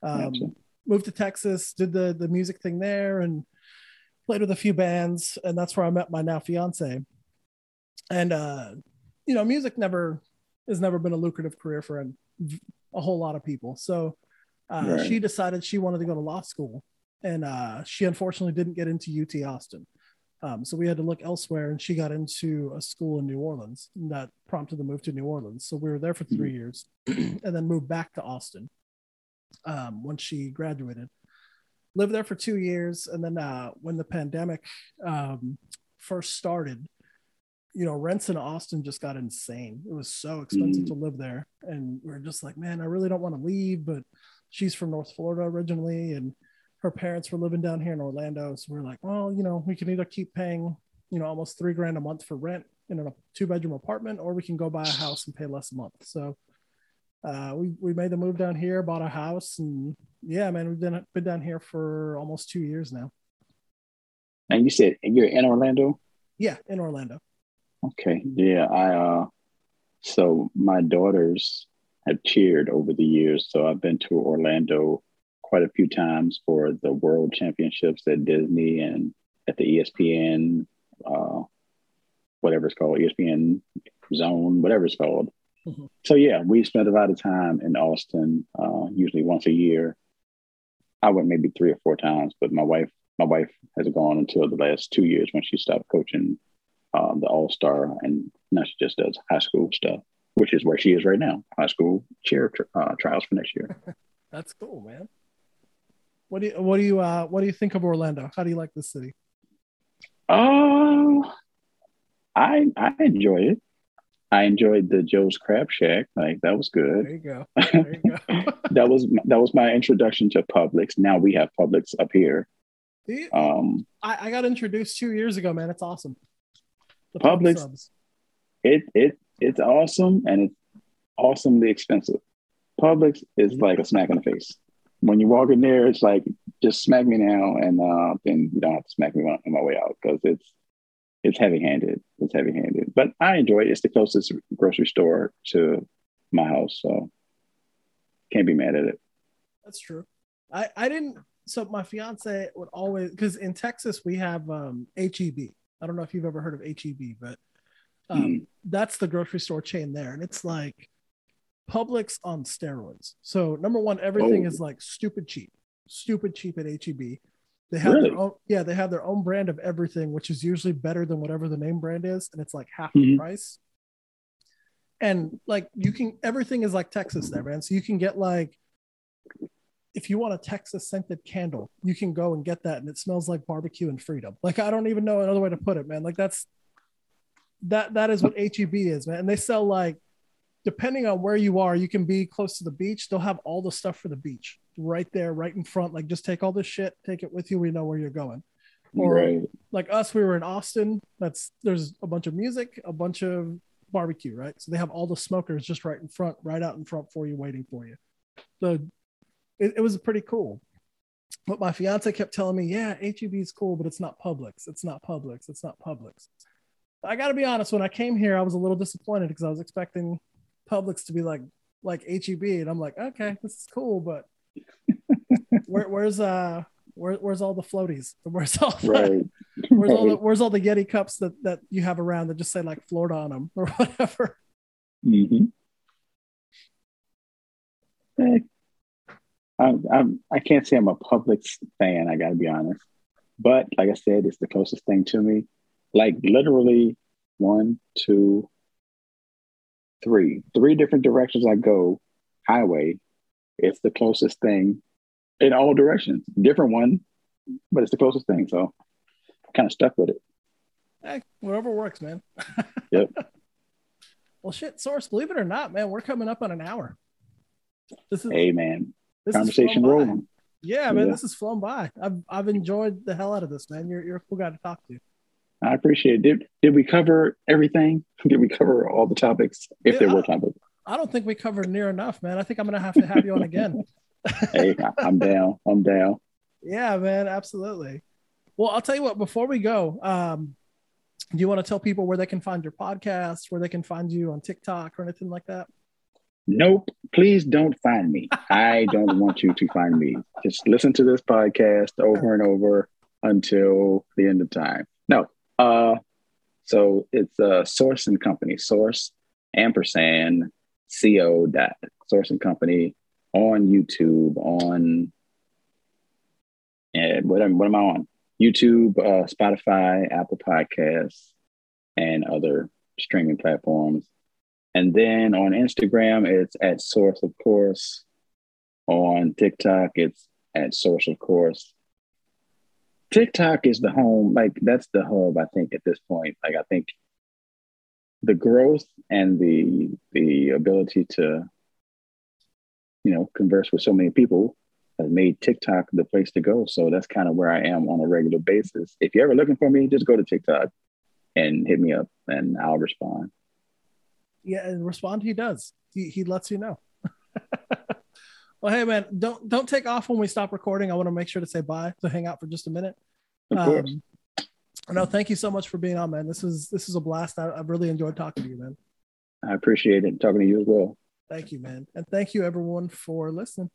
Um, gotcha. Moved to Texas, did the the music thing there, and played with a few bands, and that's where I met my now fiance and uh, you know, music never has never been a lucrative career for a, a whole lot of people. So uh, right. she decided she wanted to go to law school, and uh, she unfortunately didn't get into UT Austin. Um, so we had to look elsewhere, and she got into a school in New Orleans that prompted the move to New Orleans. So we were there for 3 mm-hmm. years, and then moved back to Austin um, once she graduated. Lived there for two years, and then uh, when the pandemic um, first started, you know, rents in Austin just got insane. It was so expensive mm. to live there. And we are just like, man, I really don't want to leave. But she's from North Florida originally, and her parents were living down here in Orlando. So we are like, well, you know, we can either keep paying, you know, almost three grand a month for rent in a two bedroom apartment, or we can go buy a house and pay less a month. So uh, we, we made the move down here, bought a house, and yeah, man, we've been, been down here for almost two years now. And you said you're in Orlando? Yeah, in Orlando. Okay. Yeah. I, uh, so my daughters have cheered over the years. So I've been to Orlando quite a few times for the world championships at Disney and at the ESPN, uh, whatever it's called, ESPN zone, whatever it's called. Mm-hmm. So yeah, we spent a lot of time in Austin, uh, usually once a year. I went maybe three or four times, but my wife, my wife has gone until the last two years when she stopped coaching um, the All Star, and now she just does high school stuff. which is where she is right now, high school cheer uh, trials for next year. That's cool, man. What do you what do you uh what do you think of Orlando? How do you like the city? Oh, I I enjoyed it. I enjoyed the Joe's Crab Shack. Like that was good. There you go. There you go. that was that was my introduction to Publix. Now we have Publix up here. You, um, I, I, got introduced two years ago, man. It's awesome. The Publix, subs. it it it's awesome and it's awesomely expensive. Publix is like a smack in the face. When you walk in there, it's like just smack me now, and uh, then you don't have to smack me on my way out because it's it's heavy handed. It's heavy handed, but I enjoy it. It's the closest grocery store to my house, so can't be mad at it. That's true. I I didn't. So my fiance would always because in Texas we have um, HEB. I don't know if you've ever heard of HEB, but um, mm. that's the grocery store chain there, and it's like Publix on steroids. So number one, everything oh. is like stupid cheap, stupid cheap at HEB. They have really? their own, yeah, they have their own brand of everything, which is usually better than whatever the name brand is, and it's like half mm-hmm. the price. And like you can, everything is like Texas there, man. So you can get like, if you want a Texas scented candle, you can go and get that, and it smells like barbecue and freedom. Like I don't even know another way to put it, man. Like that's that that is what HEB is, man. And they sell like, depending on where you are, you can be close to the beach. They'll have all the stuff for the beach right there, right in front. Like, just take all this shit, take it with you. We know where you're going. Or right. like us, we were in Austin. That's there's a bunch of music, a bunch of barbecue, right? So they have all the smokers just right in front, right out in front for you, waiting for you. So it, it was pretty cool. But my fiance kept telling me, yeah, HEB is cool, but it's not Publix. It's not Publix. It's not Publix. I got to be honest. When I came here, I was a little disappointed because I was expecting Publix to be like like HEB, and I'm like, okay, this is cool, but where, where's uh where, where's all the floaties? Where's all the, right. where's right. all the where's all the Yeti cups that that you have around that just say like Florida on them or whatever? Mm-hmm. Hey, I'm, I'm, I can't say I'm a Publix fan. I got to be honest, but like I said, it's the closest thing to me. Like literally, one, two, three, three different directions I go, highway, it's the closest thing in all directions. Different one, but it's the closest thing. So kind of stuck with it. Hey, whatever works, man. yep. Well, shit, source. Believe it or not, man, we're coming up on an hour. This is hey, man. This Conversation rolling. Yeah, man, yeah. this has flown by. I've I've enjoyed the hell out of this, man. You're you're a cool guy to talk to. I appreciate it. Did did we cover everything? Did we cover all the topics? If yeah, there were topics. I don't think we covered near enough, man. I think I'm gonna have to have you on again. hey, I'm down. I'm down. Yeah, man, absolutely. Well, I'll tell you what. Before we go, um, do you want to tell people where they can find your podcast, where they can find you on TikTok or anything like that? Nope. Please don't find me. I don't want you to find me. Just listen to this podcast over and over until the end of time. No. Uh, so it's a Source and Company. Source ampersand co dot source and company on YouTube on and what am what am I on? YouTube, uh, Spotify, Apple Podcasts, and other streaming platforms. And then on Instagram, it's at Source of Course. On TikTok, it's at Source of Course. TikTok is the home, like that's the hub, I think, at this point. Like I think the growth and the the ability to you know converse with so many people has made TikTok the place to go. So that's kind of where I am on a regular basis. If you're ever looking for me, just go to TikTok and hit me up and I'll respond. Yeah, and respond he does. He he lets you know. Well, hey man, don't don't take off when we stop recording. I want to make sure to say bye to hang out for just a minute. Of course. Um, no, thank you so much for being on, man. This is this is a blast. I, have really enjoyed talking to you, man. I appreciate it. Talking to you as well. Thank you, man. And thank you everyone for listening.